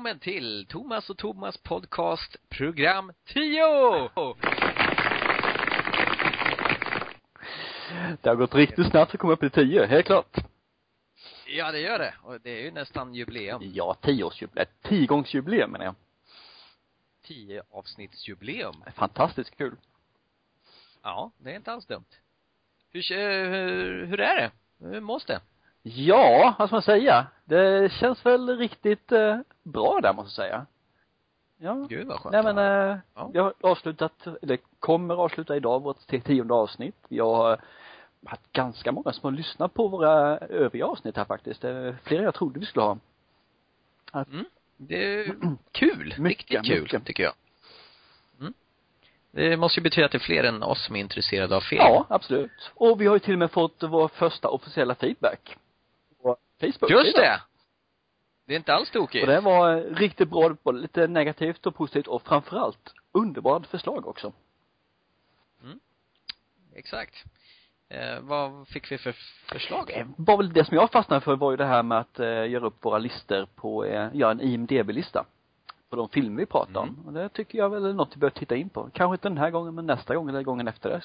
Välkommen till Thomas och Thomas podcast program 10! Det har gått riktigt snabbt att komma upp till tio, helt klart. Ja, det gör det. Och det är ju nästan jubileum. Ja, tioårsjubileum, tiogångsjubileum menar jag. Tio avsnittsjubileum. Fantastiskt kul. Ja, det är inte alls dumt. Hur, hur, hur är det? Hur mås det? Ja, vad ska man säga? Det känns väl riktigt eh, bra där måste jag säga. Ja. Gud vad skönt. Nej men, eh, Ja. jag har avslutat, eller kommer avsluta idag vårt tionde avsnitt. Vi har haft ganska många som har lyssnat på våra övriga avsnitt här faktiskt. Det är fler än jag trodde vi skulle ha. Mm. Det är kul. Mycket, Riktigt kul, mycket. tycker jag. Mm. Det måste ju betyda att det är fler än oss som är intresserade av film. Ja, absolut. Och vi har ju till och med fått vår första officiella feedback. Facebook. Just det! Det är inte alls tokigt. Och det var riktigt bra, både lite negativt och positivt och framförallt underbara förslag också. Exakt. Eh, vad fick vi för förslag? Det var väl det som jag fastnade för var ju det här med att eh, göra upp våra listor på, eh, göra en IMDB-lista. På de filmer vi pratar Mm. om. Och det tycker jag väl är något vi bör titta in på. Kanske inte den här gången, men nästa gång eller gången efter det.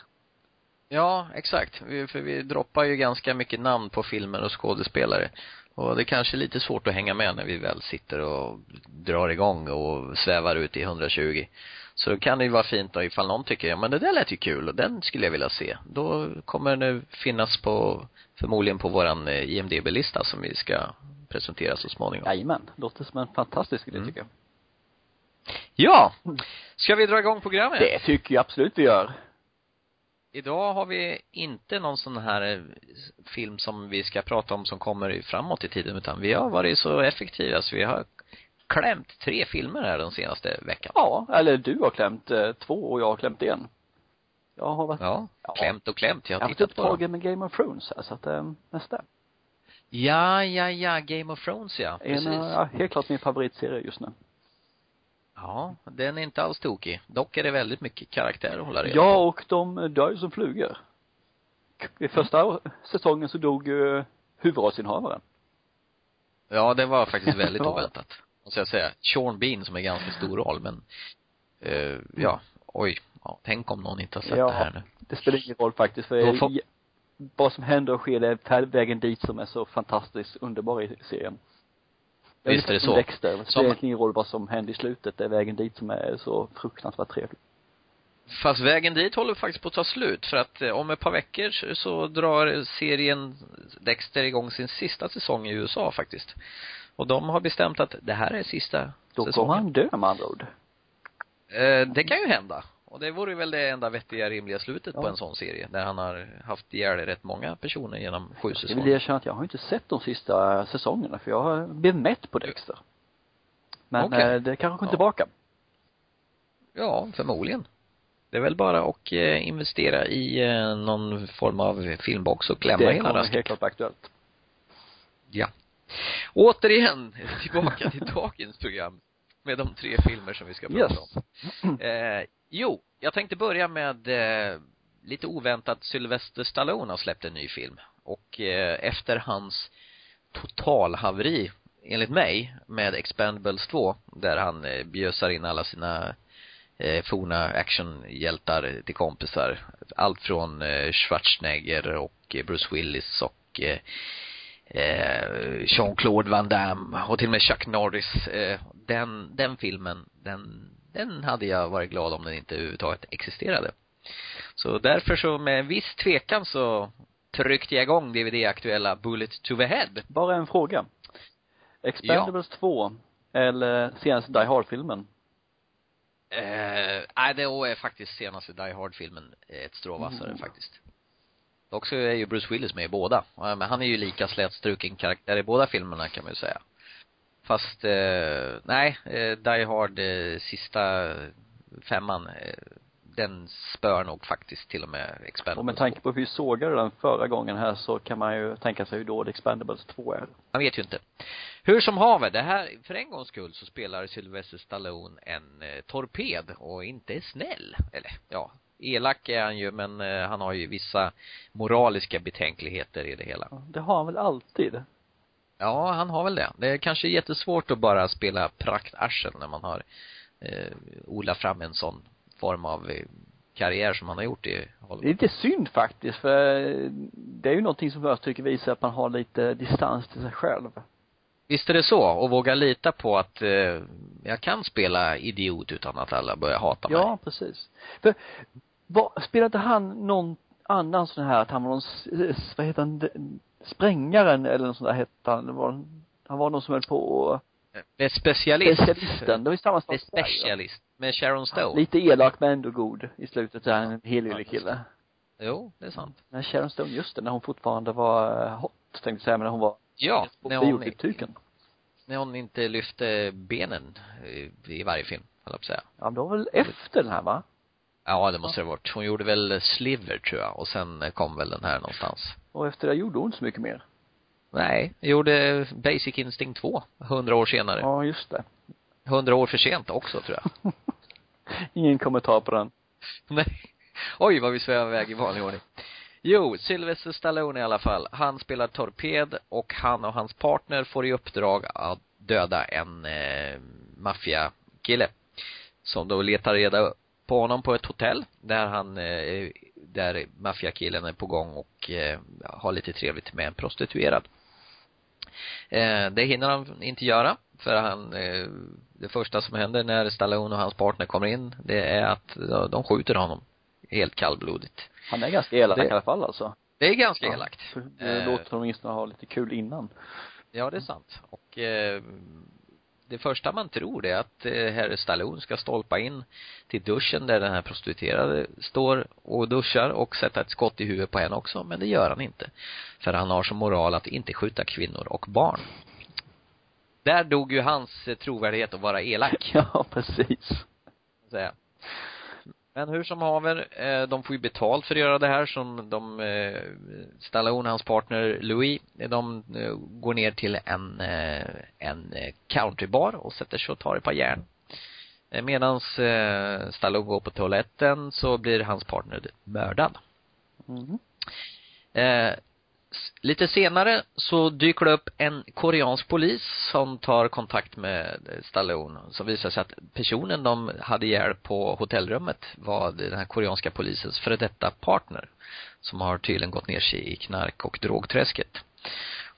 Ja, exakt. Vi, för vi droppar ju ganska mycket namn på filmer och skådespelare. Och det är kanske är lite svårt att hänga med när vi väl sitter och drar igång och svävar ut i 120. Så då kan det ju vara fint då ifall någon tycker, ja men det där lät ju kul och den skulle jag vilja se. Då kommer det finnas på, förmodligen på våran eh, IMDB-lista som vi ska presentera så småningom. Jajamän. Låter som en fantastisk idé Mm. tycker jag. Ja! Ska vi dra igång programmet? Det tycker jag absolut vi gör. Idag har vi inte någon sån här eh, film som vi ska prata om som kommer framåt i tiden utan vi har varit så effektiva så vi har klämt tre filmer här den senaste veckan. Ja, eller du har klämt eh, två och jag har klämt en. Jag har varit, Ja, Ja. klämt och klämt. Jag jag har har varit tittat på upptagen med Game of Thrones här, så att, eh, nästa. Ja, ja, ja, Game of Thrones ja. Precis. En, eh, ja, helt klart min favoritserie just nu. Ja, den är inte alls tokig. Dock är det väldigt mycket karaktär att hålla reda Ja, på. och de dör ju som flugor. I första säsongen så dog ju huvudrollsinnehavaren. Ja, det var faktiskt väldigt Ja. oväntat. Måste jag säga. Sean Bean som är ganska stor roll men, eh, ja, oj. Ja, tänk om någon inte har sett Ja. det här nu. Det spelar ingen roll faktiskt, för får- vad som händer och sker, det är vägen dit som är så fantastiskt underbar i serien. Visst är det så. Dexter. Det spelar ingen roll vad som händer i slutet, det är vägen dit som är så fruktansvärt trevlig. Fast vägen dit håller faktiskt på att ta slut för att eh, om ett par veckor så- drar serien Dexter igång sin sista säsong i USA faktiskt. Och de har bestämt att det här är sista Då säsongen. kommer han dö med andra ord. Eh, det kan ju hända. Och det vore väl det enda vettiga, rimliga slutet på Ja. en sån serie. Där han har haft ihjäl rätt många personer genom sju Jag vill säsonger. erkänna att jag har inte sett de sista säsongerna, för jag har blivit mätt på Dexter. Men Okej. eh, det kanske kommer Ja. tillbaka. Ja, förmodligen. Det är väl bara att eh, investera i eh, någon form av filmbox och klämma Det hela kommer rasket. helt klart aktuellt. Ja. Återigen, tillbaka till dagens program. Med de tre filmer som vi ska prata Yes. om. Eh, jo, jag tänkte börja med eh, lite oväntat Sylvester Stallone har släppt en ny film. Och eh, efter hans totalhaveri, enligt mig, med Expendables 2, där han eh, bjösar in alla sina eh, forna actionhjältar till kompisar. Allt från eh, Schwarzenegger och eh, Bruce Willis och eh, eh, Jean-Claude Van Damme och till och med Chuck Norris. Eh, den, den filmen, den, den hade jag varit glad om den inte överhuvudtaget existerade. Så därför så med viss tvekan så tryckte jag igång DVD-aktuella Bullet to the Head. Bara en fråga. Expendables 2, eller senaste Die Hard-filmen. Eh, nej, det är faktiskt senaste Die Hard-filmen ett strå vassare Mm. faktiskt. Också är ju Bruce Willis med i båda. Ja, Men han är ju lika slätstruken karaktär i båda filmerna kan man ju säga. Fast, eh, nej, eh, Die Hard, eh, sista femman, den spör nog faktiskt till och med Expendables. Och med tanke på hur vi sågade den förra gången här så kan man ju tänka sig hur dålig Expendables 2 är. Man vet ju inte. Hur som haver, det här, för en gångs skull så spelar Sylvester Stallone en eh, torped och inte är snäll. Eller, ja, elak är han ju men eh, han har ju vissa moraliska betänkligheter i det hela. Det har han väl alltid. Ja, han har väl det. Det är kanske jättesvårt att bara spela praktarsel när man har eh, odlat fram en sån form av eh, karriär som han har gjort i Hollywood. Det är lite synd faktiskt för eh, det är ju någonting som jag tycker visar att man har lite distans till sig själv. Visst är det så, och våga lita på att eh, jag kan spela idiot utan att alla börjar hata mig. Ja, precis. För, vad, spelade han någon annan sån här, att han var någon, vad heter han, sprängaren eller något sånt där hette han, det var, han var någon som höll på Det är specialist. specialisten, det var ju samma sak ja. specialist. Med Sharon Stone. Lite elak men ändå god i slutet där, en helylle kille. Jo, det är sant. Men Sharon Stone, just det, när hon fortfarande var eh, hot, tänkte jag säga, men när hon var Ja, när hon, biotiptyken. när hon inte lyfte benen i, i varje film, höll jag på att säga. Ja, det var väl efter den här va? Ja, det måste det ha varit. Hon gjorde väl Sliver, tror jag, och sen kom väl den här någonstans. Och efter det gjorde hon inte så mycket mer. Nej, gjorde Basic Instinct 2, hundra år senare. Ja, just det. Hundra år för sent också, tror jag. Ingen kommentar på den. Nej. Oj, vad vi svävar iväg i vanlig ordning. Jo, Sylvester Stallone i alla fall. Han spelar torped och han och hans partner får i uppdrag att döda en eh, maffiakille. Som då letar reda på honom på ett hotell där han, eh, där maffiakillen är på gång och eh, har lite trevligt med en prostituerad. Eh, det hinner han inte göra för han, eh, det första som händer när Stallone och hans partner kommer in, det är att de skjuter honom. Helt kallblodigt. Han är ganska elak Det- i alla fall alltså. Det är ganska Ja. elakt. För det Eh. låter som åtminstone ha lite kul innan. Ja, det är sant. Och eh, det första man tror är att eh, herr Stallone ska stolpa in till duschen där den här prostituerade står och duschar och sätta ett skott i huvudet på henne också, men det gör han inte. För han har som moral att inte skjuta kvinnor och barn. Där dog ju hans eh, trovärdighet att vara elak, Ja, precis. så. Men hur som haver, eh, de får ju betalt för att göra det här som de, eh, Stallone, hans partner Louis, de eh, går ner till en, eh, en countrybar och sätter sig och tar ett par järn. Eh, Medans eh, Stallone går på toaletten så blir hans partner mördad. Mm. Eh, s- lite senare så dyker det upp en koreansk polis som tar kontakt med eh, Stallone. Som visar sig att personen de hade hjälp på hotellrummet var den här koreanska polisens före detta partner. Som har tydligen gått ner sig i knark och drogträsket.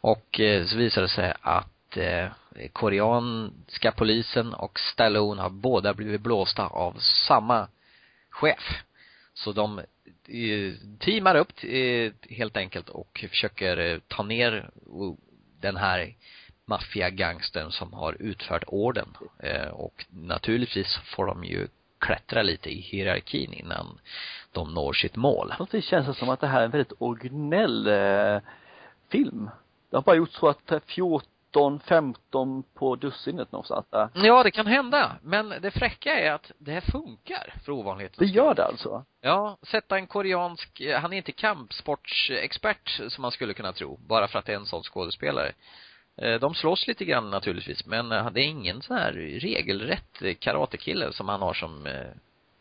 Och eh, så visar det sig att eh, koreanska polisen och Stallone har båda blivit blåsta av samma chef. Så de teamar upp eh, helt enkelt och försöker eh, ta ner den här maffiagangstern som har utfört orden. Eh, och naturligtvis får de ju klättra lite i hierarkin innan de når sitt mål. Det känns det som att det här är en väldigt originell film. Det har bara gjort så att 14 14, 15 på dussinet någonstans där. Ja, det kan hända. Men det fräcka är att det här funkar för ovanlighetens Det gör det alltså? Ja, sätta en koreansk, han är inte kampsportsexpert som man skulle kunna tro, bara för att det är en sån skådespelare. Eh, De slåss lite grann naturligtvis, men eh, det är ingen sån här regelrätt karatekille som han har som, eh,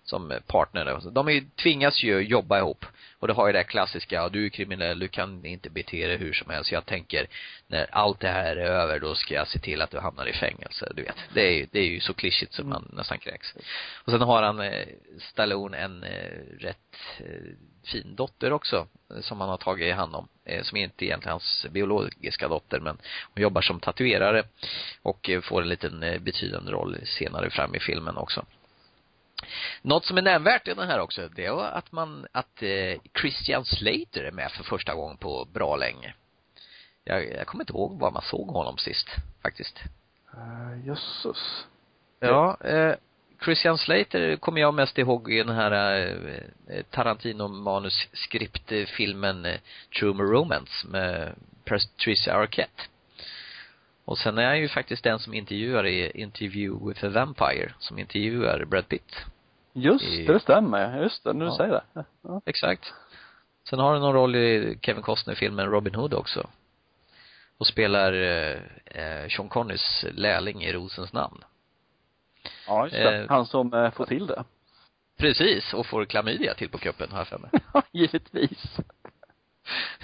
som partner. De är tvingas ju jobba ihop. Och det har ju det här klassiska, du är kriminell, du kan inte bete dig hur som helst. Jag tänker, när allt det här är över, då ska jag se till att du hamnar i fängelse, du vet. Det är ju, det är ju så klyschigt som man nästan kräks. Och sen har han, eh, Stallone, en eh, rätt eh, fin dotter också, som han har tagit hand om. Som inte egentligen är hans biologiska dotter, men hon jobbar som tatuerare. Och får en liten betydande roll senare fram i filmen också. Något som är nämnvärt i den här också, det är att man, att eh, Christian Slater är med för första gången på bra länge. Jag, jag kommer inte ihåg var man såg honom sist, faktiskt. Uh, jösses. Ja, eh, Christian Slater kommer jag mest ihåg i den här eh, Tarantino-manuskriptfilmen eh, True Romance med Patricia Arquette. Och sen är han ju faktiskt den som intervjuar i Interview with a Vampire, som intervjuar Brad Pitt. Just I- det, stämmer. Just det, nu Ja. säger det. Ja. Exakt. Sen har han någon roll i Kevin Costner-filmen Robin Hood också. Och spelar eh, eh, Sean Connys lärling i Rosens namn. Ja, just det. Eh, Han som eh, får till det. Precis, och får klamydia till på kuppen, har jag för mig. Ja, givetvis.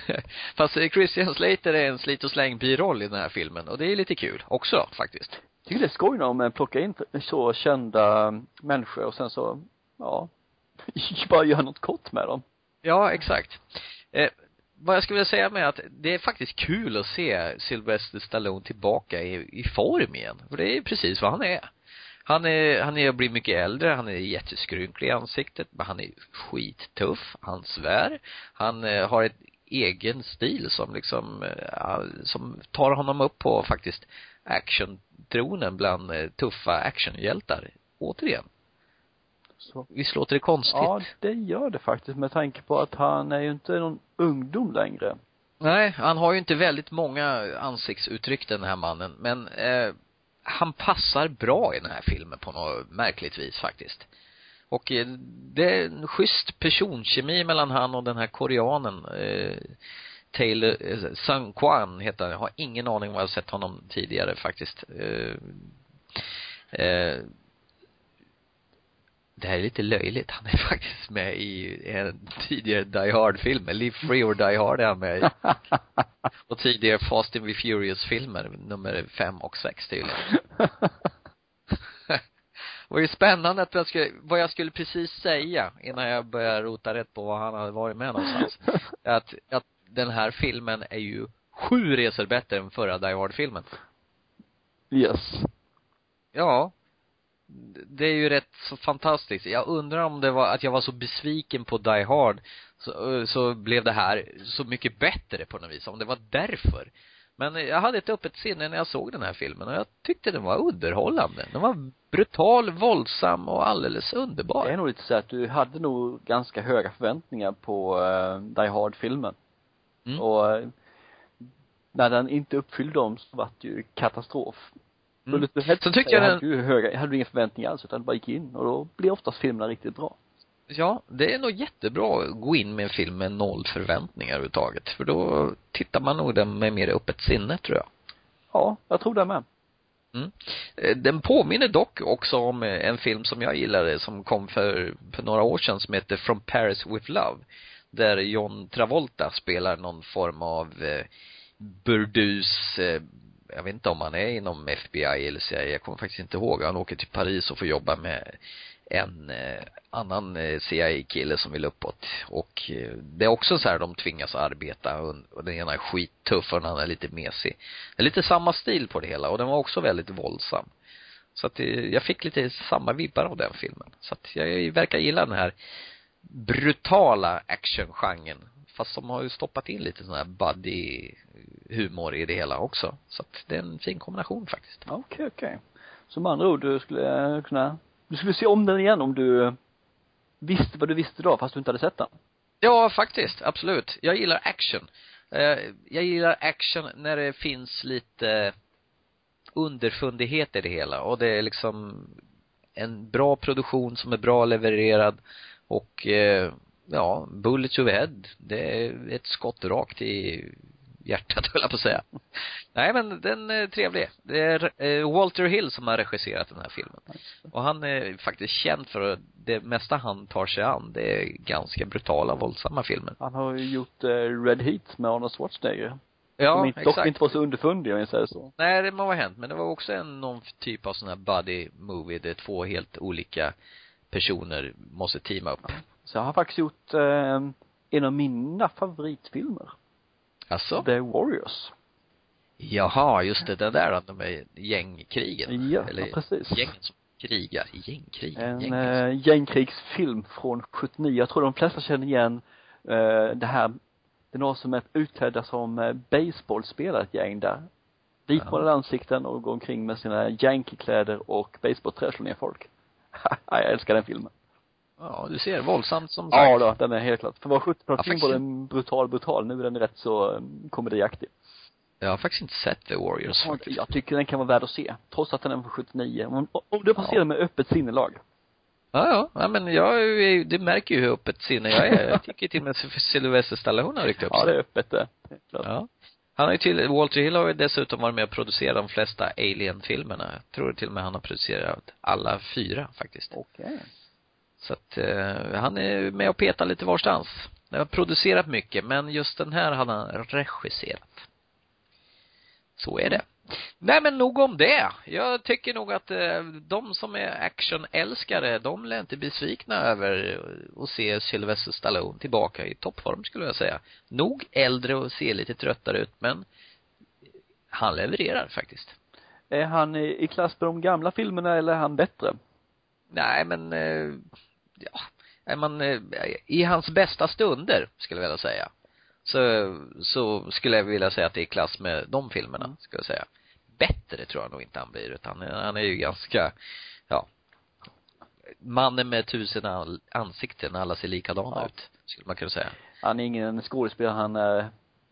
Fast Christian Slater är en slit och släng biroll i den här filmen och det är lite kul också faktiskt. Jag tycker det är skoj när de plockar in så kända människor och sen så, ja, bara gör något kort med dem. Ja, exakt. Eh, vad jag skulle vilja säga med att det är faktiskt kul att se Sylvester Stallone tillbaka i, i form igen. För det är precis vad han är. Han är, han är, blir mycket äldre, han är jätteskrynklig i ansiktet, men han är skittuff, han svär, han eh, har ett egen stil som liksom, eh, som tar honom upp på faktiskt actiontronen bland eh, tuffa actionhjältar, återigen. Så. Visst låter det konstigt? Ja, det gör det faktiskt med tanke på att han är ju inte någon ungdom längre. Nej, han har ju inte väldigt många ansiktsuttryck den här mannen, men eh, han passar bra i den här filmen på något märkligt vis faktiskt. Och eh, det är en schysst personkemi mellan han och den här koreanen, eh, Taylor, eh, Sun Kwan heter han. Jag har ingen aning om jag har sett honom tidigare faktiskt. Eh, eh, det här är lite löjligt. Han är faktiskt med i en tidigare Die Hard-film. Live Free or Die Hard är han med i. och tidigare Fast and the Furious-filmer, nummer fem och sex tydligen. var ju spännande att jag skulle, vad jag skulle precis säga innan jag började rota rätt på vad han hade varit med någonstans. att, att den här filmen är ju sju resor bättre än förra Die Hard-filmen. Yes. Ja, det är ju rätt så fantastiskt. Jag undrar om det var att jag var så besviken på Die Hard så, så blev det här så mycket bättre på något vis, om det var därför. Men jag hade ett öppet sinne när jag såg den här filmen och jag tyckte den var underhållande. Den var brutal, våldsam och alldeles underbar. Det är nog lite så att du hade nog ganska höga förväntningar på uh, Die Hard-filmen. Mm. Och uh, när den inte uppfyllde dem så var det ju katastrof. Mm. Head, så tycker jag hade du höga, hade du inga förväntningar alls utan bara gick in och då blir oftast filmerna riktigt bra. Ja, det är nog jättebra att gå in med en film med noll förväntningar överhuvudtaget. För då tittar man nog den med mer öppet sinne, tror jag. Ja, jag tror det med. Mm. Eh, den påminner dock också om en film som jag gillade som kom för, för några år sedan som heter From Paris with Love. Där John Travolta spelar någon form av eh, burdus eh, jag vet inte om han är inom FBI eller CIA, jag kommer faktiskt inte ihåg. Han åker till Paris och får jobba med en eh, annan eh, CIA-kille som vill uppåt. Och eh, det är också så här de tvingas arbeta och, den ena är skittuff och den andra är lite mesig. Det är lite samma stil på det hela och den var också väldigt våldsam. Så att jag fick lite samma vibbar av den filmen. Så att jag, jag verkar gilla den här brutala actiongenren. Fast de har ju stoppat in lite sån här buddy humor i det hela också. Så att det är en fin kombination faktiskt. Okej, okay, okej. Okay. Så med andra ord, du skulle kunna, du skulle se om den igen om du eh, visste vad du visste då fast du inte hade sett den? Ja, faktiskt. Absolut. Jag gillar action. Eh, jag gillar action när det finns lite underfundighet i det hela och det är liksom en bra produktion som är bra levererad och eh, ja, bullets overhead. Det är ett skott rakt i hjärtat höll jag på att säga. Nej men den är trevlig. Det är eh, Walter Hill som har regisserat den här filmen. Och han är faktiskt känd för att det mesta han tar sig an, det är ganska brutala, våldsamma filmer. Han har ju gjort uh, Red Heat med Arnold Schwarzenegger. Ja, som inte, exakt. dock inte var så underfundig om jag säger så. Nej, det må ha hänt. Men det var också en, någon typ av sån här buddy movie där två helt olika personer måste teama upp. Ja. Så jag har faktiskt gjort eh, en av mina favoritfilmer. Alltså? The Warriors. Jaha, just det, det där de är gängkrigen. Ja, Eller ja, precis. gängen som krigar, gängkrig. En gäng, eh, gängkrigsfilm från 79. Jag tror de flesta känner igen eh, det här, det är några som är utklädda som eh, baseballspelare, ett gäng där. Vitmålade ja. ansikten och går omkring med sina yankee-kläder och baseballträ slår ner folk. jag älskar den filmen. Ja, du ser, våldsamt som sagt. Ja då, den är helt klart. För var 70-talsfilm var den brutal, brutal. Nu är den rätt så um, komediaktig. Jag har faktiskt inte sett The Warriors jag, faktiskt. jag tycker den kan vara värd att se. Trots att den är från 79. Om, om du passerar ja. med öppet sinnelag. Ja, ja. ja men jag, det märker ju hur öppet sinne jag är. Jag tycker till och med Sylvester Stallone har ryckt upp sig. Ja, det är öppet det. Ja. Han har ju till, Walter Hill har ju dessutom varit med och producerat de flesta Alien-filmerna. Jag tror till och med han har producerat alla fyra faktiskt. Okej. Okay. Så att eh, han är med och petar lite varstans. Det har producerat mycket, men just den här hade han regisserat. Så är det. Nej men nog om det. Jag tycker nog att eh, de som är actionälskare, de lär inte besvikna över att se Sylvester Stallone tillbaka i toppform skulle jag säga. Nog äldre och ser lite tröttare ut, men han levererar faktiskt. Är han i, i klass med de gamla filmerna eller är han bättre? Nej men, eh, ja, är man eh, i hans bästa stunder, skulle jag vilja säga. Så, så skulle jag vilja säga att det är i klass med de filmerna, Mm. skulle jag säga. Bättre tror jag nog inte han blir, utan han är ju ganska, ja, mannen med tusen ansikten, alla ser likadana Ja. ut, skulle man kunna säga. Han är ingen skådespelare, han är,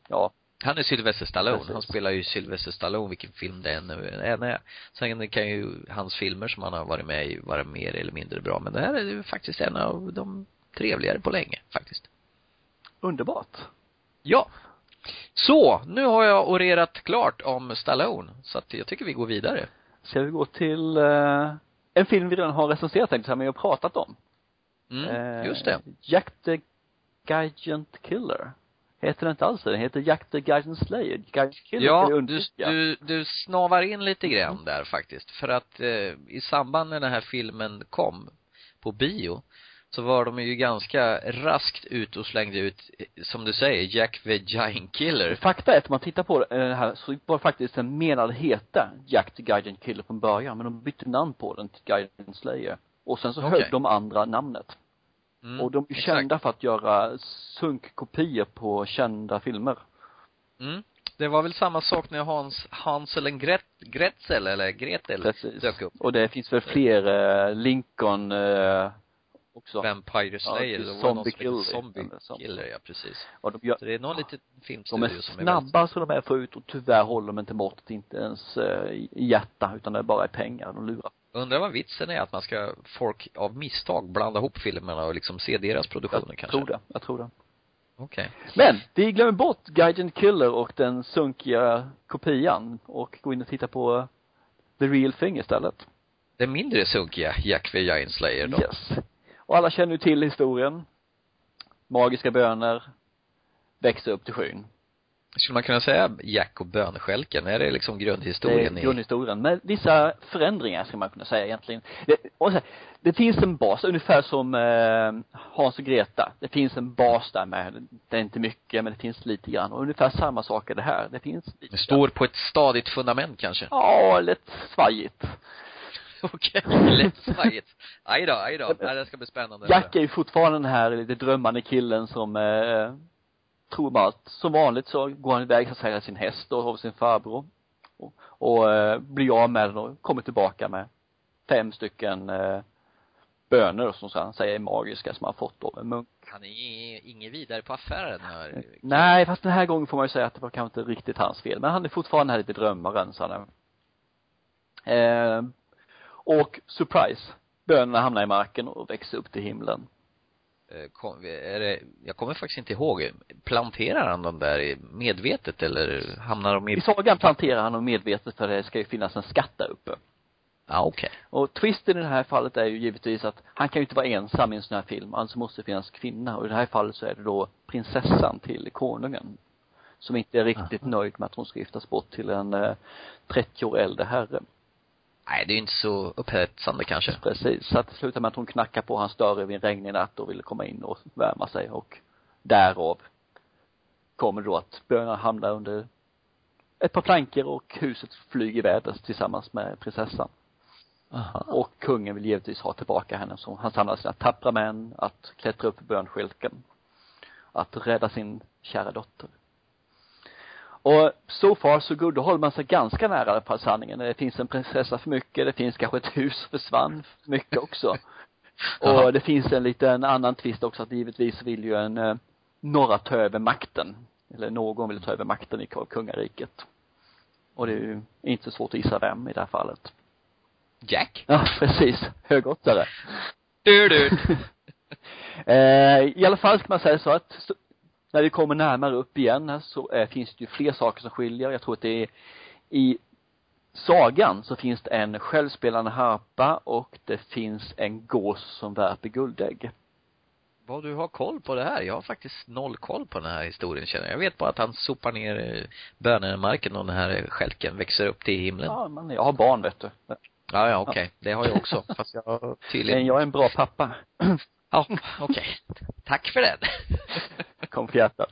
ja, Han är Sylvester Stallone. Precis. Han spelar ju Sylvester Stallone vilken film det än än är. Sen kan ju hans filmer som han har varit med i vara mer eller mindre bra. Men det här är ju faktiskt en av de trevligare på länge, faktiskt. underbart. Ja. Så, nu har jag orerat klart om Stallone. Så att jag tycker vi går vidare. Ska vi gå till, eh, en film vi redan har recenserat tänkte jag men jag har pratat om. Mm, Eh, just det. Jack the Gigant Killer. Heter den inte alls det? Den heter Jack the Gigant Slayer. Gigant Killer Ja, du, du, du snavar in lite grann där faktiskt. För att eh, i samband med den här filmen kom på bio så var de ju ganska raskt ut och slängde ut, eh, som du säger, Jack the Giant Killer. Fakta är att om man tittar på den här så var faktiskt den menad heta Jack the Gigant Killer från början, men de bytte namn på den till Gigant Slayer. Och sen så Okej. höll de andra namnet. Mm, och de är exakt. kända för att göra sunkkopior på kända filmer. Mm. Det var väl samma sak när Hans, Hansel and Gret, Gretel eller Gretel Precis. dök upp. Och det finns väl fler, eh, Lincoln, eh, också. Vampire Slayer, precis. det var Zombie någon som Killer. Zombie. Killer, ja precis. Och de gör, Så det är någon liten filmstudio är som är snabba så de är för ut och tyvärr håller de inte måttet, inte ens eh, i hjärta, utan det är bara i pengar de lurar. Undrar vad vitsen är att man ska, folk av misstag blanda ihop filmerna och liksom se deras produktioner Jag kanske? tror det, jag tror det. Okej. Men, vi glömmer bort Gigant Killer och den sunkiga kopian och går in och tittar på The Real Thing istället. Den mindre sunkiga Jack the Giant Slayer då? Yes. Och alla känner ju till historien. Magiska bönor, växa upp till skyn. Skulle man kunna säga Jack och bönstjälken? Är det liksom Det grundhistorien är i? grundhistorien. Med vissa förändringar ska man kunna säga egentligen. Det, och så, det finns en bas, ungefär som eh, Hans och Greta. Det finns en bas där med, det är inte mycket men det finns lite grann. Och ungefär samma sak är det här. Det finns lite Det står på ett stadigt fundament kanske? Ja, lite svajigt. Okej, lätt svajigt. Aj då, aj då. Nej, det ska bli spännande. Jack är ju fortfarande den här lite drömmande killen som eh, tror man att som vanligt så går han iväg och säljer sin häst och har sin farbror och, och eh, blir av med den och kommer tillbaka med fem stycken eh, bönor som han säger är magiska som han fått av en munk. Han är inget vidare på affären här. Nej, fast den här gången får man ju säga att det var kanske inte riktigt hans fel. Men han är fortfarande här lite drömmaren, så han är. Eh, och surprise, bönorna hamnar i marken och växer upp till himlen. Eh, Kom, är det, jag kommer faktiskt inte ihåg. Planterar han dem där medvetet eller hamnar de i? I sagan planterar han dem medvetet för det ska ju finnas en skatt där uppe. Ja, okej. Och twisten i det här fallet är ju givetvis att han kan ju inte vara ensam i en sån här film, alltså måste det finnas kvinna. Och i det här fallet så är det då prinsessan till konungen. Som inte är riktigt nöjd med att hon ska giftas bort till en eh, 30 år äldre herre. Nej, det är ju inte så upphetsande kanske. Precis. Så att det slutar med att hon knackar på hans dörr vid en regnig natt och vill komma in och värma sig och därav kommer då att bönorna hamnar under ett par plankor och huset flyger vädret tillsammans med prinsessan. Aha. Och kungen vill givetvis ha tillbaka henne så han samlar sina tappra män att klättra upp i bönskälken. Att rädda sin kära dotter. Och so far so good, då håller man sig ganska nära fall sanningen. Det finns en prinsessa för mycket, det finns kanske ett hus försvann för mycket också. Och det finns en liten annan twist också att givetvis vill ju en eh, några ta över makten. Eller någon vill ta över makten i kungariket. Och det är ju inte så svårt att gissa vem i det här fallet. Jack? Ja, precis. Högottare. Du, du. eh, I alla fall ska man säga så att när vi kommer närmare upp igen så eh, finns det ju fler saker som skiljer. Jag tror att det är i sagan så finns det en självspelande harpa och det finns en gås som värper guldägg. vad du har koll på det här. Jag har faktiskt noll koll på den här historien känner jag. Jag vet bara att han sopar ner eh, bönor i marken och den här skälken växer upp till himlen. Ja, men jag har barn vet du. Ja, ja, okej. Okay. Det har jag också. Fast jag tydligen Men jag är en bra pappa. Ja, okej. Okay. Tack för den. Kom för hjärtat.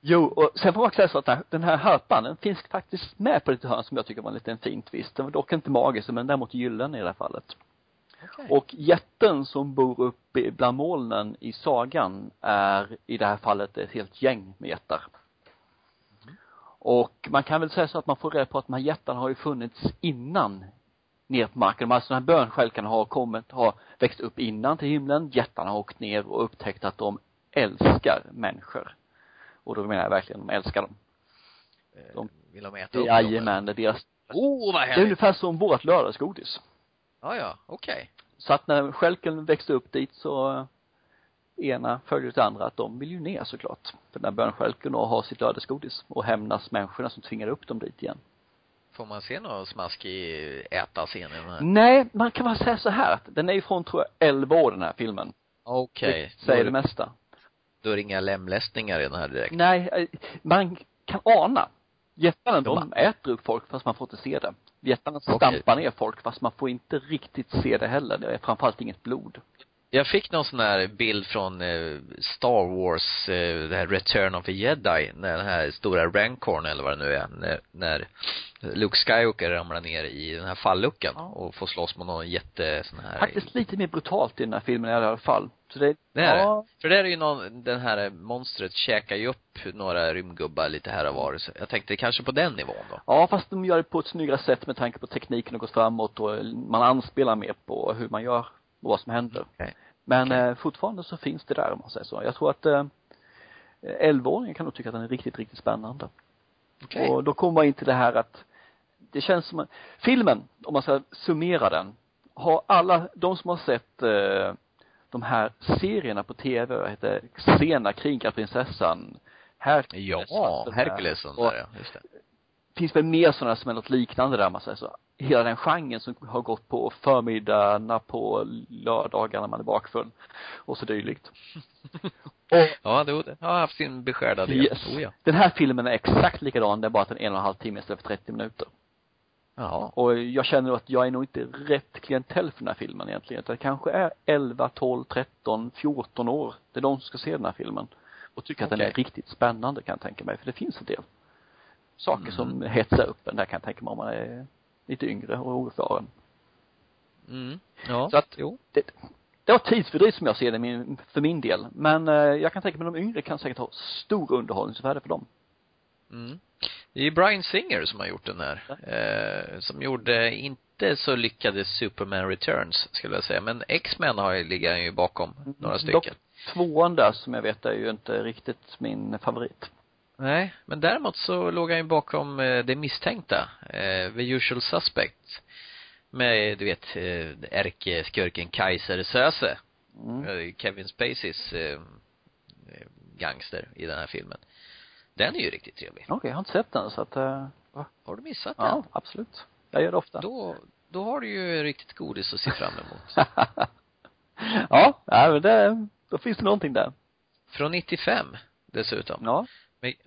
Jo, och sen får man också säga så att den här harpan, den finns faktiskt med på lite hörn som jag tycker var en liten fin twist. Den var dock inte magisk, men däremot gyllene i det här fallet. Okay. Och jätten som bor uppe bland molnen i sagan är i det här fallet ett helt gäng med jättar. Mm. Och man kan väl säga så att man får reda på att de här jättarna har ju funnits innan ner på marken. Alltså de här bönskälkarna har kommit, har växt upp innan till himlen. Jättarna har åkt ner och upptäckt att de älskar människor. Och då menar jag verkligen, de älskar dem. De, eh, vill de äta upp Jajamän, det är deras Oh, vad härligt. Det är ungefär som vårt lördagsgodis. Ja, ja, okej. Okay. Så att när skälken växte upp dit så ena följde det andra att de vill ju ner såklart. För den här bönskälken och ha sitt lördagsgodis och hämnas människorna som tvingar upp dem dit igen. Får man se någon smaskig äta-scen Nej, man kan bara säga så här att den är från, tror jag, 11 år den här filmen. Okej. Okay. Det säger det mesta. Då är det inga lemlästningar i den här direkt? Nej, eh, man kan ana. Jättarna, de äter upp folk fast man får inte se det. Jättarna stampar okay. ner folk fast man får inte riktigt se det heller. Det är framförallt inget blod. Jag fick någon sån här bild från eh, Star Wars, eh, det här Return of the Jedi, när den här stora Rancorn eller vad det nu är, när, när Luke Skywalker ramlar ner i den här falluckan och får slåss mot någon jätte sån här Faktiskt lite mer brutalt i den här filmen i alla fall. Så det, det är ja. det. För det är ju någon, den här monstret käkar ju upp några rymdgubbar lite här och var. Så jag tänkte kanske på den nivån då. Ja, fast de gör det på ett snyggare sätt med tanke på tekniken och gått framåt och man anspelar mer på hur man gör och vad som händer. Okay. Men okay. eh, fortfarande så finns det där om man säger så. Jag tror att eh, 11-åringen kan nog tycka att den är riktigt, riktigt spännande. Okay. Och då kommer man in till det här att det känns som, filmen, om man ska summera den, har alla, de som har sett eh, de här serierna på tv, vad heter Sena krigarprinsessan, Hercules. Ja, Hercules där ja, just det. Finns väl mer sådana som är något liknande där man säger så. Hela den genren som har gått på förmiddagarna på lördagar när man är bakfull och så dylikt. och, ja, det har haft sin beskärda del. Yes. Oh, ja. Den här filmen är exakt likadan, det är bara att den är en och en halv timme istället för 30 minuter. Ja. Och jag känner att jag är nog inte rätt klientell för den här filmen egentligen. Utan det kanske är 11, 12, 13, 14 år. Det är de som ska se den här filmen. Och tycker okay. att den är riktigt spännande kan jag tänka mig. För det finns en del saker mm. som hetsar upp en där kan jag tänka mig om man är lite yngre och oerfaren. Mm. Ja. Så att, jo. Det, det var tidsfördriv som jag ser det min, för min del. Men eh, jag kan tänka mig de yngre kan säkert ha stor underhållningsvärde för dem. Mm. Det är Brian Singer som har gjort den här. Ja. Eh, som gjorde inte så lyckade Superman Returns, skulle jag säga. Men X-Men har ju, ligger ju bakom mm. några stycken. Dock tvåan där, som jag vet, är ju inte riktigt min favorit. Nej, men däremot så låg han ju bakom eh, Det misstänkta, eh, The Usual Suspect. Med, du vet, eh, ärkeskurken Kaiser Söze. Mm. Eh, Kevin Spaceys eh, gangster i den här filmen. Den är ju riktigt trevlig. Okej, okay, jag har inte sett den så att, uh, Har du missat den? Ja, absolut. Jag gör det ofta. Då, då har du ju riktigt godis att se fram emot. ja, ja men det, då finns det någonting där. Från 95 dessutom. Ja.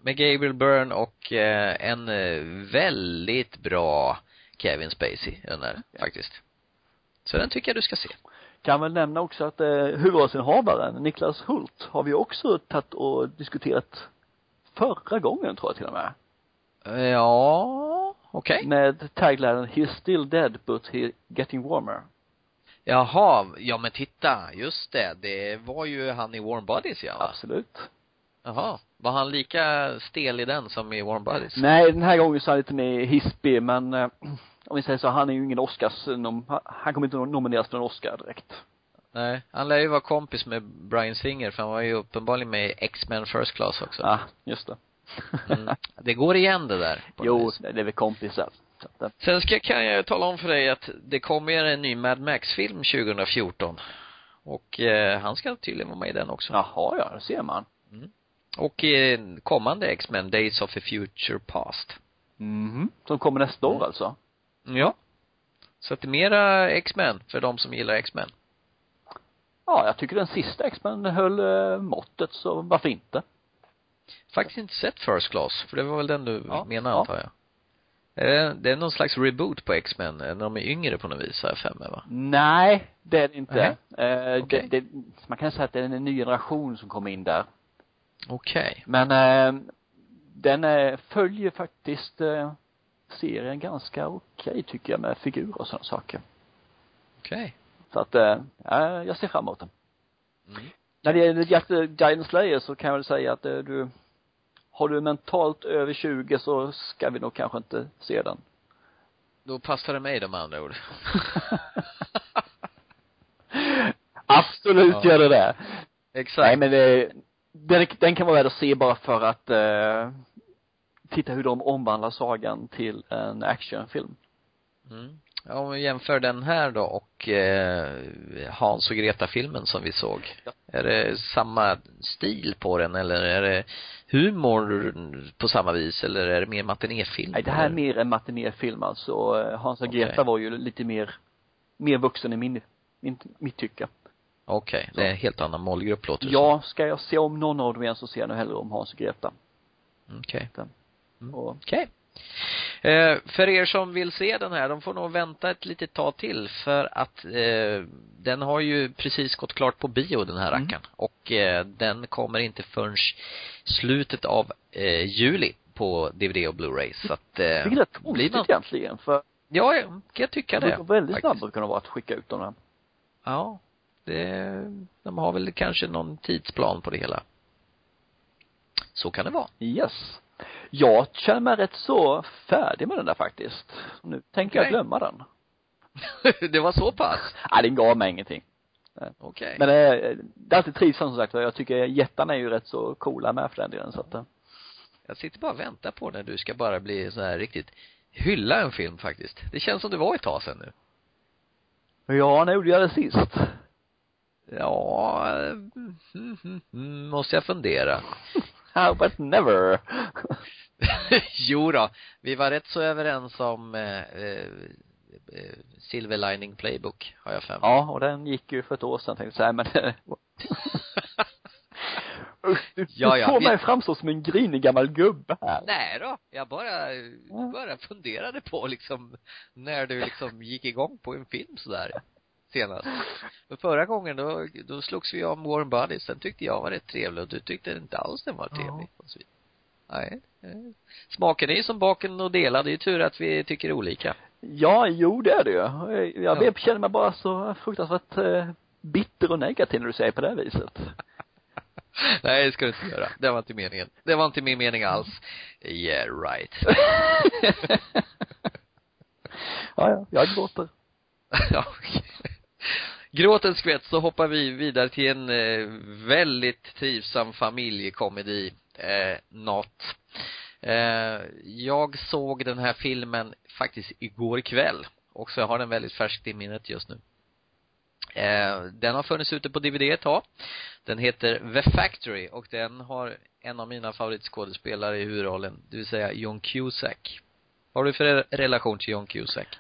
Med, Gabriel Byrne och eh, en eh, väldigt bra Kevin Spacey i den där, faktiskt. Så den tycker jag du ska se. Kan väl nämna också att eh, huvudrollsinnehavaren, Niklas Hult, har vi också tagit och diskuterat förra gången tror jag till och med. Ja, okej. Okay. Med taglinen He's still dead but he getting warmer. Jaha, ja men titta, just det, det var ju han i Warm Bodies ja. Absolut. Jaha. Var han lika stel i den som i Warm Bodies? Nej, den här gången så är han lite mer hispig, men eh, om vi säger så, han är ju ingen Oscars, han kommer inte nomineras för en Oscar direkt. Nej, han lär ju vara kompis med Brian Singer för han var ju uppenbarligen med i X-Men First Class också. Ja, just det. mm. Det går igen det där. Jo, det är väl kompisar. Sen ska, kan jag tala om för dig att det kommer en ny Mad Max-film 2014. Och eh, han ska tydligen vara med i den också. Jaha, ja, det ser man. Mm. Och eh, kommande X-Men, Days of the Future Past. Mhm. Som kommer nästa år mm. alltså? Ja. Så att det är mera X-Men för de som gillar X-Men. ja, jag tycker den sista X-Men höll eh, måttet, så varför inte? Faktiskt inte sett First Class, för det var väl den du Ja, menar ja. antar jag. Eh, Det är någon slags reboot på X-Men, eh, när de är yngre på något vis, har jag för mig va? Nej, det är det inte. Eh, Okej. det, det, man kan säga att det är en ny generation som kommer in där. Okej. Men eh, den eh, följer faktiskt eh, serien ganska okej tycker jag med figurer och sådana saker. Okej. Så att, eh, ja, jag ser fram emot den. Mm. När det gäller the Giant Slayer så kan jag väl säga att eh, du, har du mentalt över 20 så ska vi nog kanske inte se den. Då passar det mig de andra ord. Absolut Ja. gör det det. Exakt. Nej men det, den, den kan vara värd att se bara för att eh, titta hur de omvandlar sagan till en actionfilm. Mm. Ja, om vi jämför den här då och eh, Hans och Greta-filmen som vi såg. Ja. Är det samma stil på den eller är det humor på samma vis eller är det mer matinéfilm? Nej, det här är mer en matinéfilm alltså. Eh, Hans och Okej. Greta var ju lite mer, mer vuxen i min, min mitt tycke. Okej, det är en helt annan målgrupp låter det Ja, ska jag se om någon av dem igen så ser jag nog hellre om Hans och Greta. som. Okej. Mm. Och, Okej. Eh, för er som vill se den här, de får nog vänta ett litet tag till för att eh, den har ju precis gått klart på bio den här Mm. rackaren. Och eh, den kommer inte förrän slutet av eh, juli på DVD och Blu-ray. Så att, eh, vilket är rätt konstigt egentligen för ja, jag kan jag tycka det det. brukar väldigt snabbt kunna vara att skicka ut dem här. Ja. Det, de har väl kanske någon tidsplan på det hela. Så kan det vara. Yes. Jag känner mig rätt så färdig med den där faktiskt. Nu tänker jag Okej. glömma den. det var så pass? Nej, den gav mig ingenting. Okej. Men det, det är alltid trivsamt som sagt jag tycker jättarna är ju rätt så coola med för den delen så att eh, Jag sitter bara och väntar på när du ska bara bli så här riktigt hylla en film faktiskt. Det känns som det var ett tag sedan nu. Ja, när gjorde jag det sist? Ja, måste jag fundera. How but never. jo då, vi var rätt så överens om eh, eh, eh, Silver Lining Playbook, har jag för ja, och den gick ju för ett år sedan tänkte jag säga, men du, Ja, du ja, får vi- mig framstå som en grinig gammal gubbe här. Nej då, jag bara, bara funderade på liksom när du liksom gick igång på en film sådär senast. För förra gången då, då slogs vi om Warm Bodies, den tyckte jag var rätt trevlig och du tyckte inte alls den var trevlig. Vidare. Nej. eh, Smaken är ju som baken och delad, det är ju tur att vi tycker olika. Ja, jo det är det ju. Jag Ja. ja. känner mig bara så fruktansvärt eh, bitter och negativ när du säger på det här viset. Nej, det ska du inte göra. Det var inte meningen. Det var inte min mening alls. Yeah, right. ja, ja, jag gråter. Ja. Gråt en skvätt så hoppar vi vidare till en eh, väldigt trivsam familjekomedi, eh, Not. Eh, jag såg den här filmen faktiskt igår kväll och så har den väldigt färskt i minnet just nu. Eh, den har funnits ute på DVD ett tag. Den heter The Factory och den har en av mina favoritskådespelare i huvudrollen, det vill säga John Cusack. Vad har du för relation till John Cusack?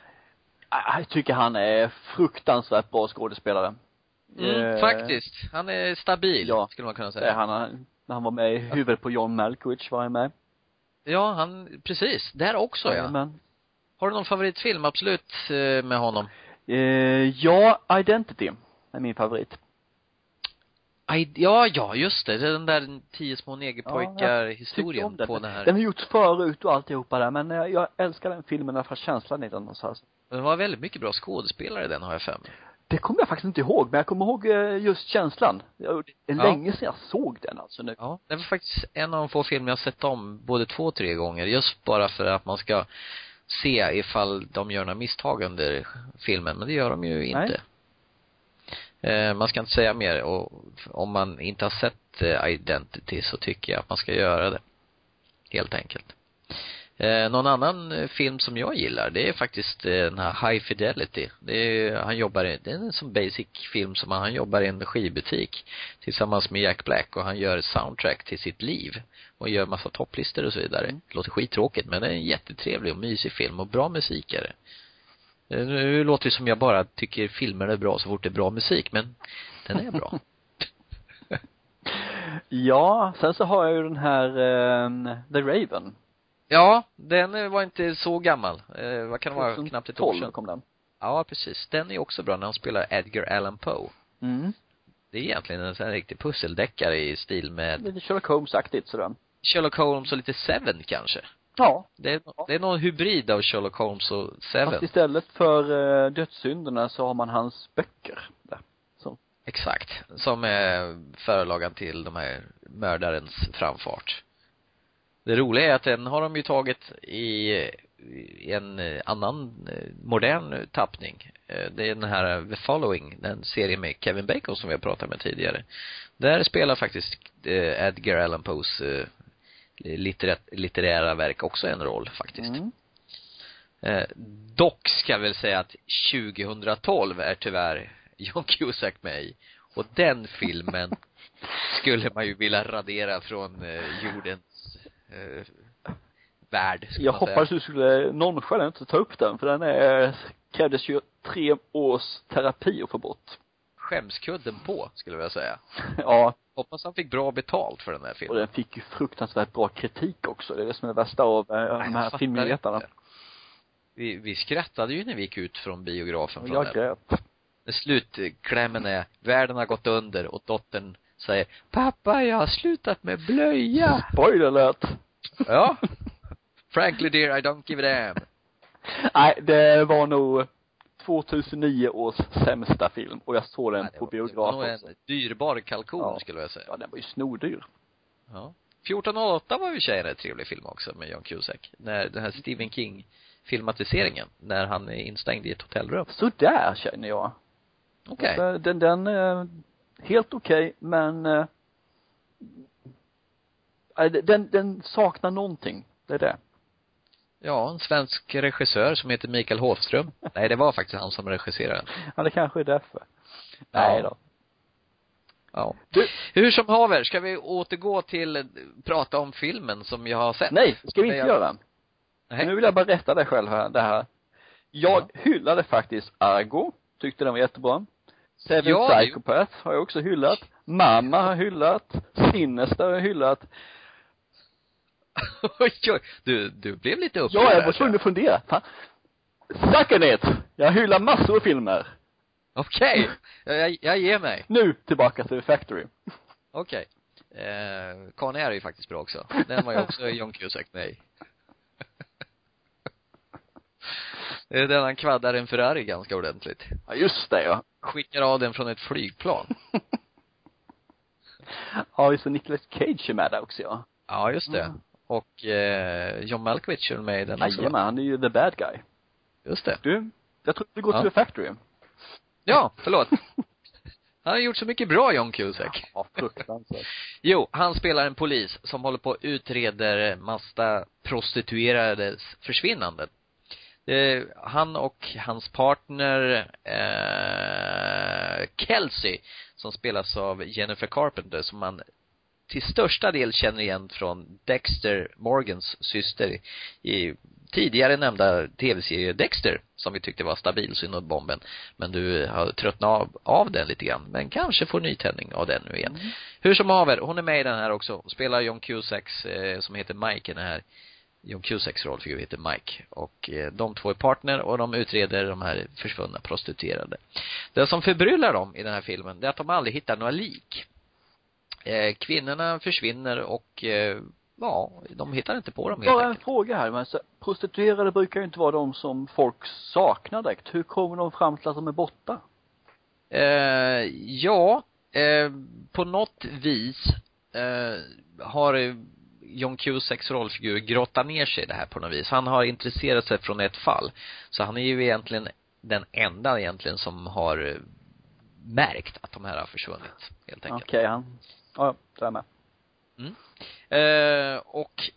Ah, Jag tycker han är fruktansvärt bra skådespelare. Mm, Eh, faktiskt. Han är stabil, ja. skulle man kunna säga. han, han, han var med i huvudet på John Malkovich var han med. Ja, han, precis. Där också ja. Men, Har du någon favoritfilm, absolut, eh, med honom? eh, ja, Identity är min favorit. Aj, ja, ja, just det. Den där tio små Ja, negerpojkar Tyckte historien om den. på den här. Den har gjorts förut och alltihopa där, men jag, jag älskar den filmen därför att känslan i den någonstans. Det var väldigt mycket bra skådespelare i den, har jag för mig. Det kommer jag faktiskt inte ihåg, men jag kommer ihåg eh, just känslan. Det är länge sedan jag såg den alltså nu. Ja. Det var faktiskt en av de få filmer jag sett om både två, tre gånger. Just bara för att man ska se ifall de gör några misstag under filmen. Men det gör de ju inte. Eh, man ska inte säga mer och om man inte har sett eh, Identity så tycker jag att man ska göra det. Helt enkelt. Eh, någon annan eh, film som jag gillar, det är faktiskt eh, den här High Fidelity. Det är, han jobbar i, det är en sån basic film som han jobbar i en skivbutik tillsammans med Jack Black och han gör soundtrack till sitt liv och gör massa topplistor och så vidare. Mm. Det låter skittråkigt men det är en jättetrevlig och mysig film och bra musik är det. Eh, Nu låter det som jag bara tycker filmer är bra så fort det är bra musik, men den är bra. Ja, sen så har jag ju den här, eh, The Raven. Ja, den var inte så gammal. Eh, vad kan det vara? Knappt ett år 2012 sedan. kom den. Ja, precis. Den är också bra när han spelar Edgar Allan Poe. Mm. Det är egentligen en här riktig pusseldeckare i stil med Lite Sherlock Holmes-aktigt sådär. Sherlock Holmes och lite Seven kanske. Ja. Det är, det är någon hybrid av Sherlock Holmes och Seven. Fast istället för eh, dödssynderna så har man hans böcker där. Så. Exakt. Som är förlagan till de här mördarens framfart. Det roliga är att den har de ju tagit i, en annan eh, modern tappning. Eh, Det är den här The Following, den serie med Kevin Bacon som vi har pratat med tidigare. Där spelar faktiskt eh, Edgar Allan Poes litterä- litterära verk också en roll faktiskt. Mm. Dock ska jag väl säga att 2012 är tyvärr John Cusack med i. Och den filmen skulle man ju vilja radera från jordens eh, värld, Jag hoppades du skulle nonchalant ta upp den, för den är, krävdes ju tre års terapi att få bort. Skämskudden på, skulle jag säga. ja, Hoppas han fick bra betalt för den här och filmen. den fick ju fruktansvärt bra kritik också. Det är det som är det värsta av eh, de jag här inte. Vi, vi skrattade ju när vi gick ut från biografen Och från jag grät. Slutklämmen är, världen har gått under och dottern säger, pappa jag har slutat med blöja. Spoiler alert. Ja. Frankly dear, I don't give a damn. Nej, det var nog 2009 års sämsta film och jag såg den Nej, på var- det var biograf nog också. en dyrbar kalkon Ja. skulle jag säga. Ja, den var ju snordyr. Ja. 1408 var ju tjejen en trevlig film också med John Cusack. När den här Stephen King filmatiseringen, när han är instängd i ett hotellrum. Så där känner jag. Okej. Så Den, den, eh, helt okej, men eh, den, den saknar någonting. Det är det. Ja, en svensk regissör som heter Mikael Hofström. Nej, det var faktiskt han som regisserade. Ja, det kanske är därför. Ja. Nej då. Ja. Du, Hur som haver, ska vi återgå till, prata om filmen som jag har sett? nej, ska vi inte Jag- göra. Nej. Nu vill jag bara rätta dig själv här, det här. Jag hyllade faktiskt Argo, tyckte den var jättebra. Seven Ja, Psychopath har jag också hyllat. Mamma har hyllat. Sinister har jag hyllat. Du, du blev lite upprörd Ja, jag var tvungen att fundera. Fan. Suckernet! Jag hyllar massor av filmer. Okej. Jag, jag ger mig. Nu tillbaka till Factory. Okej. Eh, Con Air är ju faktiskt bra också. Den var ju också John Cusack med i. Det är den han kvaddar en Ferrari ganska ordentligt. Ja, just det ja. Skickar av den från ett flygplan. Ja, just det. Nicolas Cage är med där också ja. Ja, just det. Mm. Och eh, John Malkovich är med i den också. Jajamän, han är ju the bad guy. Just det. Du, jag tror vi går Ja. till The Factory. Ja, förlåt. Han har gjort så mycket bra, John Cusack. Ja, fruktansvärt. Jo, han spelar en polis som håller på och utreder massa prostituerades försvinnanden. Eh, han och hans partner eh, Kelsey, som spelas av Jennifer Carpenter, som man till största del känner igen från Dexter Morgans syster i tidigare nämnda tv-serie Dexter, som vi tyckte var stabil, synd och bomben. Men du har tröttnat av, av den lite grann, men kanske får nytändning av den nu igen. Mm. Hur som haver, hon är med i den här också. Spelar John Cusacks, eh, som heter Mike i den här. John Cusacks rollfigur heter Mike. Och eh, de två är partner och de utreder de här försvunna prostituerade. Det som förbryllar dem i den här filmen, det är att de aldrig hittar några lik. Eh, kvinnorna försvinner och eh, ja, de hittar inte på dem helt Bara en enkelt. fråga här, men så, prostituerade brukar ju inte vara de som folk saknar direkt. Hur kommer de fram till att de är borta? Eh, ja, eh, på något vis eh, har John Cusacks rollfigur grottat ner sig i det här på något vis. Han har intresserat sig från ett fall. Så han är ju egentligen den enda egentligen som har eh, märkt att de här har försvunnit, helt Okej, enkelt. han, ja, det är med. Eh, och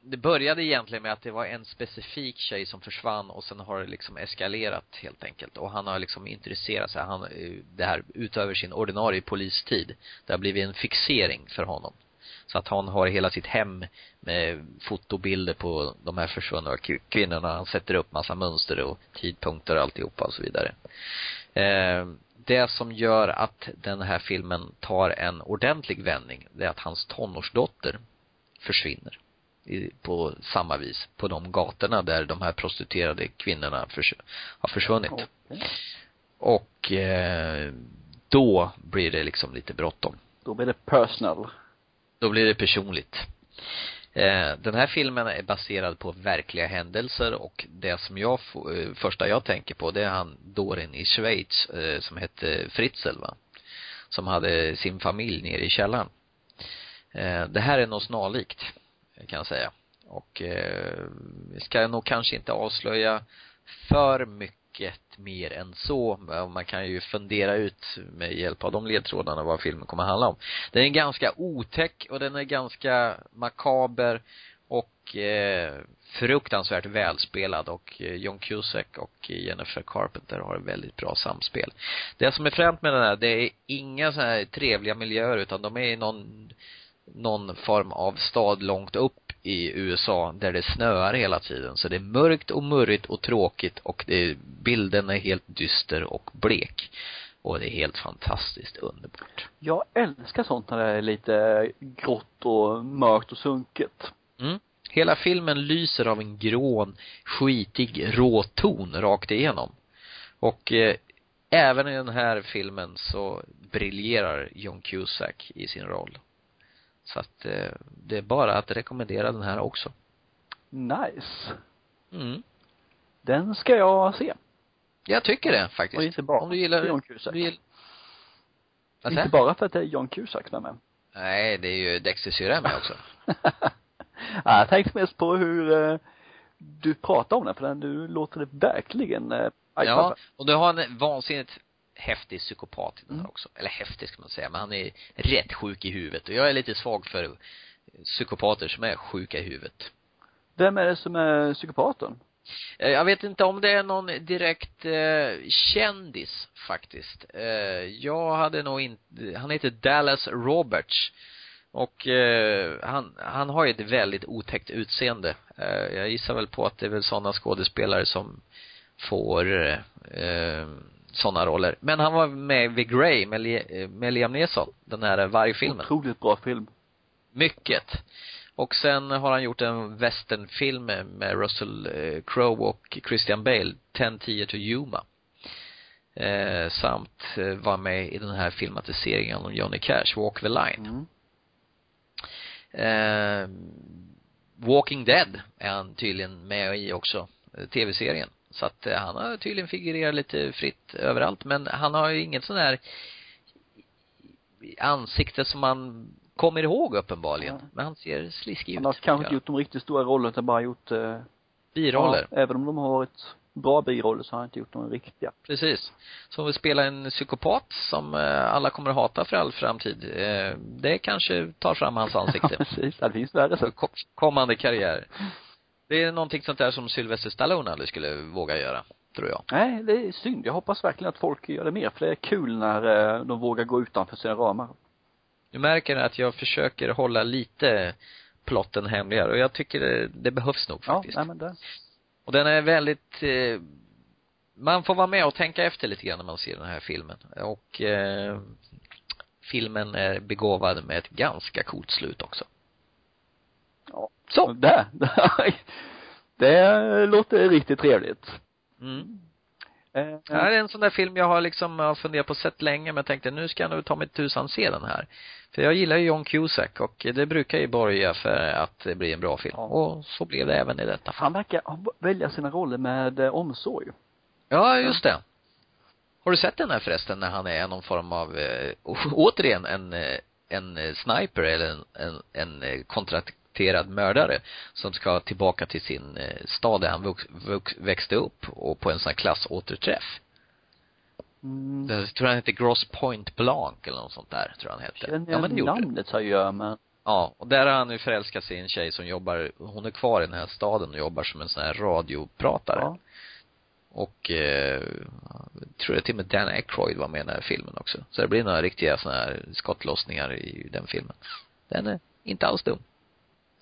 det började egentligen med att det var en specifik tjej som försvann och sen har det liksom eskalerat helt enkelt. Och han har liksom intresserat sig, han, eh, det här utöver sin ordinarie polistid. Det har blivit en fixering för honom. Så att han har hela sitt hem med fotobilder på de här försvunna kvinnorna. Han sätter upp massa mönster och tidpunkter och alltihopa och så vidare. Eh, det som gör att den här filmen tar en ordentlig vändning, det är att hans tonårsdotter försvinner på samma vis på de gatorna där de här prostituerade kvinnorna förs har försvunnit. Okay. Och eh, då blir det liksom lite bråttom. Då blir det personal. Då blir det personligt. Eh, den här filmen är baserad på verkliga händelser och det som jag, eh, första jag tänker på det är han dåren i Schweiz eh, som hette Fritzl va. Som hade sin familj nere i källaren. Det här är något snarlikt kan jag säga. Och vi ska nog kanske inte avslöja för mycket mer än så. Man kan ju fundera ut med hjälp av de ledtrådarna vad filmen kommer att handla om. Den är ganska otäck och den är ganska makaber och eh, fruktansvärt välspelad och eh, John Cusack och Jennifer Carpenter har ett väldigt bra samspel. Det som är främt med den här, det är inga så här trevliga miljöer utan de är i någon någon form av stad långt upp i USA där det snöar hela tiden. Så det är mörkt och murrigt och tråkigt och det bilden är helt dyster och blek. Och det är helt fantastiskt underbart. Jag älskar sånt när det är lite grått och mörkt och sunket. Mm. Hela filmen lyser av en grån, skitig, rå ton rakt igenom. Och eh, även i den här filmen så briljerar John Cusack i sin roll. Så att eh, det är bara att rekommendera den här också. Nice. Mm. Den ska jag se. Jag tycker det faktiskt. Och inte bara Om du gillar, John Cusack. Du gillar, Inte bara för att det är John Cusack med. Nej, det är ju Dexter Syrah med också. ja, jag tänkte mest på hur uh, du pratar om den, för den, du låter det verkligen uh, Ja, och du har en vansinnigt häftig psykopat i den här mm. också. Eller häftig ska man säga, men han är rätt sjuk i huvudet. Och jag är lite svag för psykopater som är sjuka i huvudet. Vem är det som är psykopaten? Eh, jag vet inte om det är någon direkt eh, kändis faktiskt. Eh, jag hade nog inte, han heter Dallas Roberts. Och eh, han, han har ju ett väldigt otäckt utseende. Eh, jag gissar väl på att det är väl sådana skådespelare som får eh, sådana roller. Men han var med vid Grey med, med Liam Neeson, den här vargfilmen. Otroligt bra film. Mycket. Och sen har han gjort en westernfilm med Russell eh, Crowe och Christian Bale, 10-10 to Yuma. Eh, samt eh, var med i den här filmatiseringen om Johnny Cash, Walk the Line. Mm. Eh, Walking Dead är han tydligen med i också, eh, tv-serien. Så att eh, han har tydligen figurerat lite fritt överallt men han har ju inget sån där ansikte som man kommer ihåg uppenbarligen. Ja. Men han ser sliskig ut. Han har kanske inte gjort de riktigt stora rollerna utan bara gjort eh, biroller. Ja, även om de har varit bra biroller så har han inte gjort några riktiga. Precis. Så om vi spelar en psykopat som eh, alla kommer att hata för all framtid, eh, det kanske tar fram hans ansikte. precis. Det finns värre så. Kommande karriär. Det är någonting sånt där som Sylvester Stallone aldrig skulle våga göra, tror jag. Nej, det är synd. Jag hoppas verkligen att folk gör det mer, för det är kul när eh, de vågar gå utanför sina ramar. Du märker att jag försöker hålla lite plotten hemligare och jag tycker det, det behövs nog faktiskt. Ja, nej men det. Och den är väldigt, eh, man får vara med och tänka efter lite grann när man ser den här filmen. Och eh, filmen är begåvad med ett ganska coolt slut också. Så. Där. det låter riktigt trevligt. Mm. Eh, det här är en sån där film jag har liksom funderat på sett länge men tänkte nu ska jag nog ta mig tusan se den här. För jag gillar ju John Cusack och det brukar ju borga för att det blir en bra film. Ja. Och så blev det även i detta fall. Han verkar välja sina roller med eh, omsorg. Ja, just det. Har du sett den här förresten när han är någon form av, äh, återigen en, en sniper eller en, en, en kontrakt, adopterad mördare som ska tillbaka till sin eh, stad där han vux, vux, växte upp och på en sån här klassåterträff. Mm. Det tror han heter Gross Point Blanc eller något sånt där, tror han hette. Känner ja, men det namnet så jag men Ja, och där har han ju förälskat sig i en tjej som jobbar, hon är kvar i den här staden och jobbar som en sån här radiopratare. Ja. Och, eh, tror jag till och med Dan Aykroyd var med i den här filmen också. Så det blir några riktiga såna här skottlossningar i den filmen. Den är inte alls dum.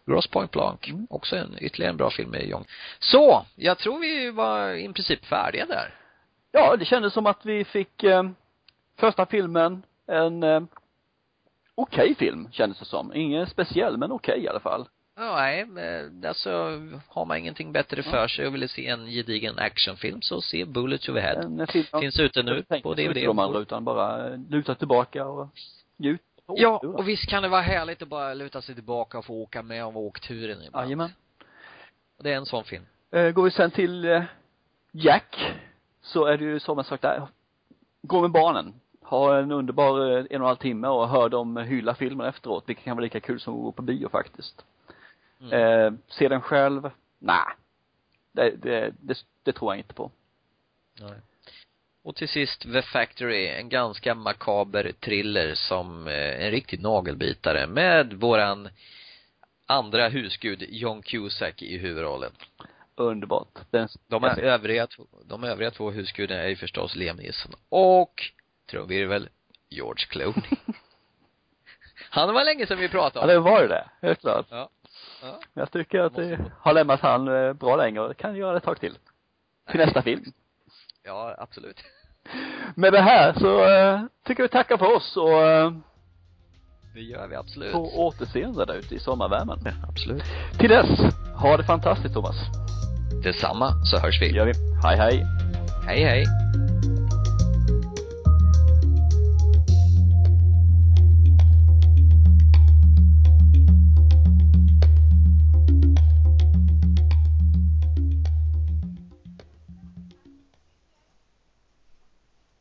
Gross Point Blanc, Mm. också en, ytterligare en bra film med Jong. Så, jag tror vi var i princip färdiga där. Ja, det kändes som att vi fick eh, första filmen, en eh, okej film kändes det som. Ingen speciell, men okej i alla fall. Ja, nej, alltså har man ingenting bättre för sig och vill se en gedigen actionfilm så se Bullets Overhead. En film Finns ute nu på inte DVD. De andra utan bara luta tillbaka och njut. Ja, och visst kan det vara härligt att bara luta sig tillbaka och få åka med om åkturen ibland. Jajamän. Det är en sån film. Eh, går vi sen till eh, Jack, så är det ju som jag sagt där, gå med barnen. Ha en underbar eh, en och en halv timme och hör dem hylla filmen efteråt, vilket kan vara lika kul som att gå på bio faktiskt. Mm. Eh, se den själv? Nej. Det, det, det, det tror jag inte på. Nej. Och till sist The Factory, en ganska makaber thriller som eh, en riktig nagelbitare med våran andra husgud John Cusack i huvudrollen. Underbart. Den, De är övriga, de övriga två husgudarna är ju förstås Liam Neeson och, tror vi väl, George Clooney. Han var länge sedan vi Ja, pratade det om. var ju det. Helt klart. Ja. Ja. Jag tycker att det har lämnat han eh, bra länge och kan göra det ett tag till. Till nästa film. Ja, absolut. Med det här så eh, tycker vi tackar för oss och eh, Det gör vi absolut. på återseende där ute i sommarvärmen. Ja, absolut. Till dess, ha det fantastiskt Thomas. Detsamma, så hörs Det vi. gör vi. Hej hej. Hej, hej.